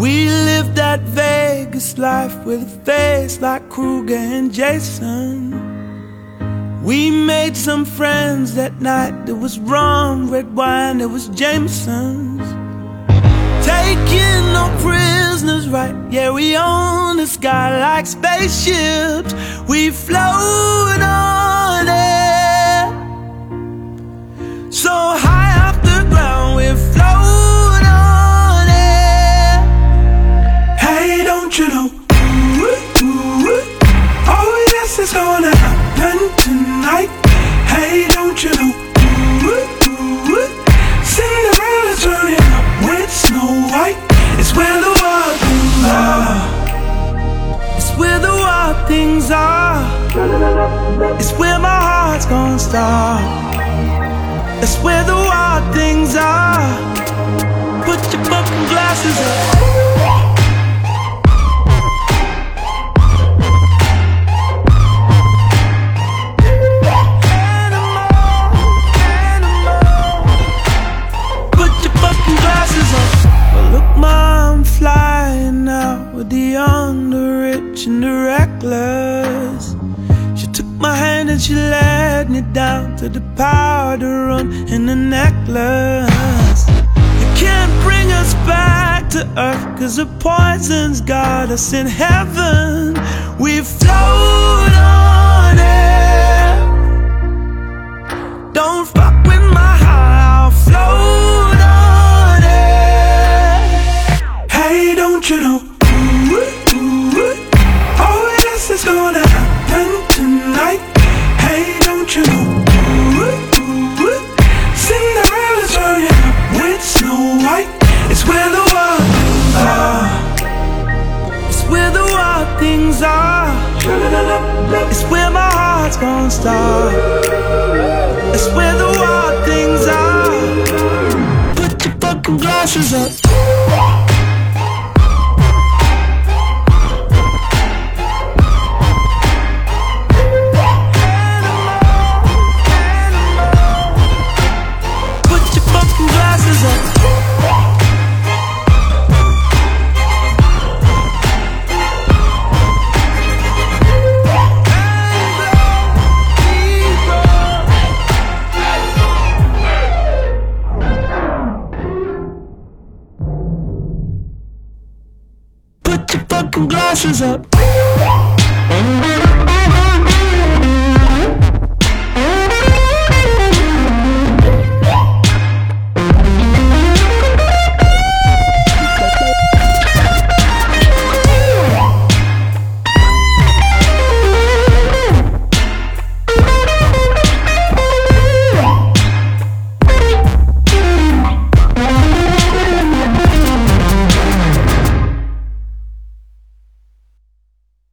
We lived that Vegas life with a face like Krueger and Jason. We made some friends that night. There was rum, red wine, there was Jameson's. Taking no prisoners, right? Yeah, we own the sky like spaceships. We float on don't you know? Oh, yes, it's gonna happen tonight. Hey, don't you know? Cinderella's turning up with Snow White. It's where the wild things are. It's where the wild things are. It's where my heart's gonna start. It's where the wild things are. Put your fucking glasses up. And the reckless. She took my hand and she led me down to the powder room in the necklace. You can't bring us back to earth, cause the poison's got us in heaven. We float on air. Don't fuck with my heart, float on air. Hey, don't you know? It's gonna happen tonight. Hey, don't you know? Ooh, ooh, ooh. Cinderella's turning up with Snow White. It's where the wild things are. It's where the wild things are. It's where my heart's gonna start. It's where the wild things are. Put your fucking glasses up. glasses up.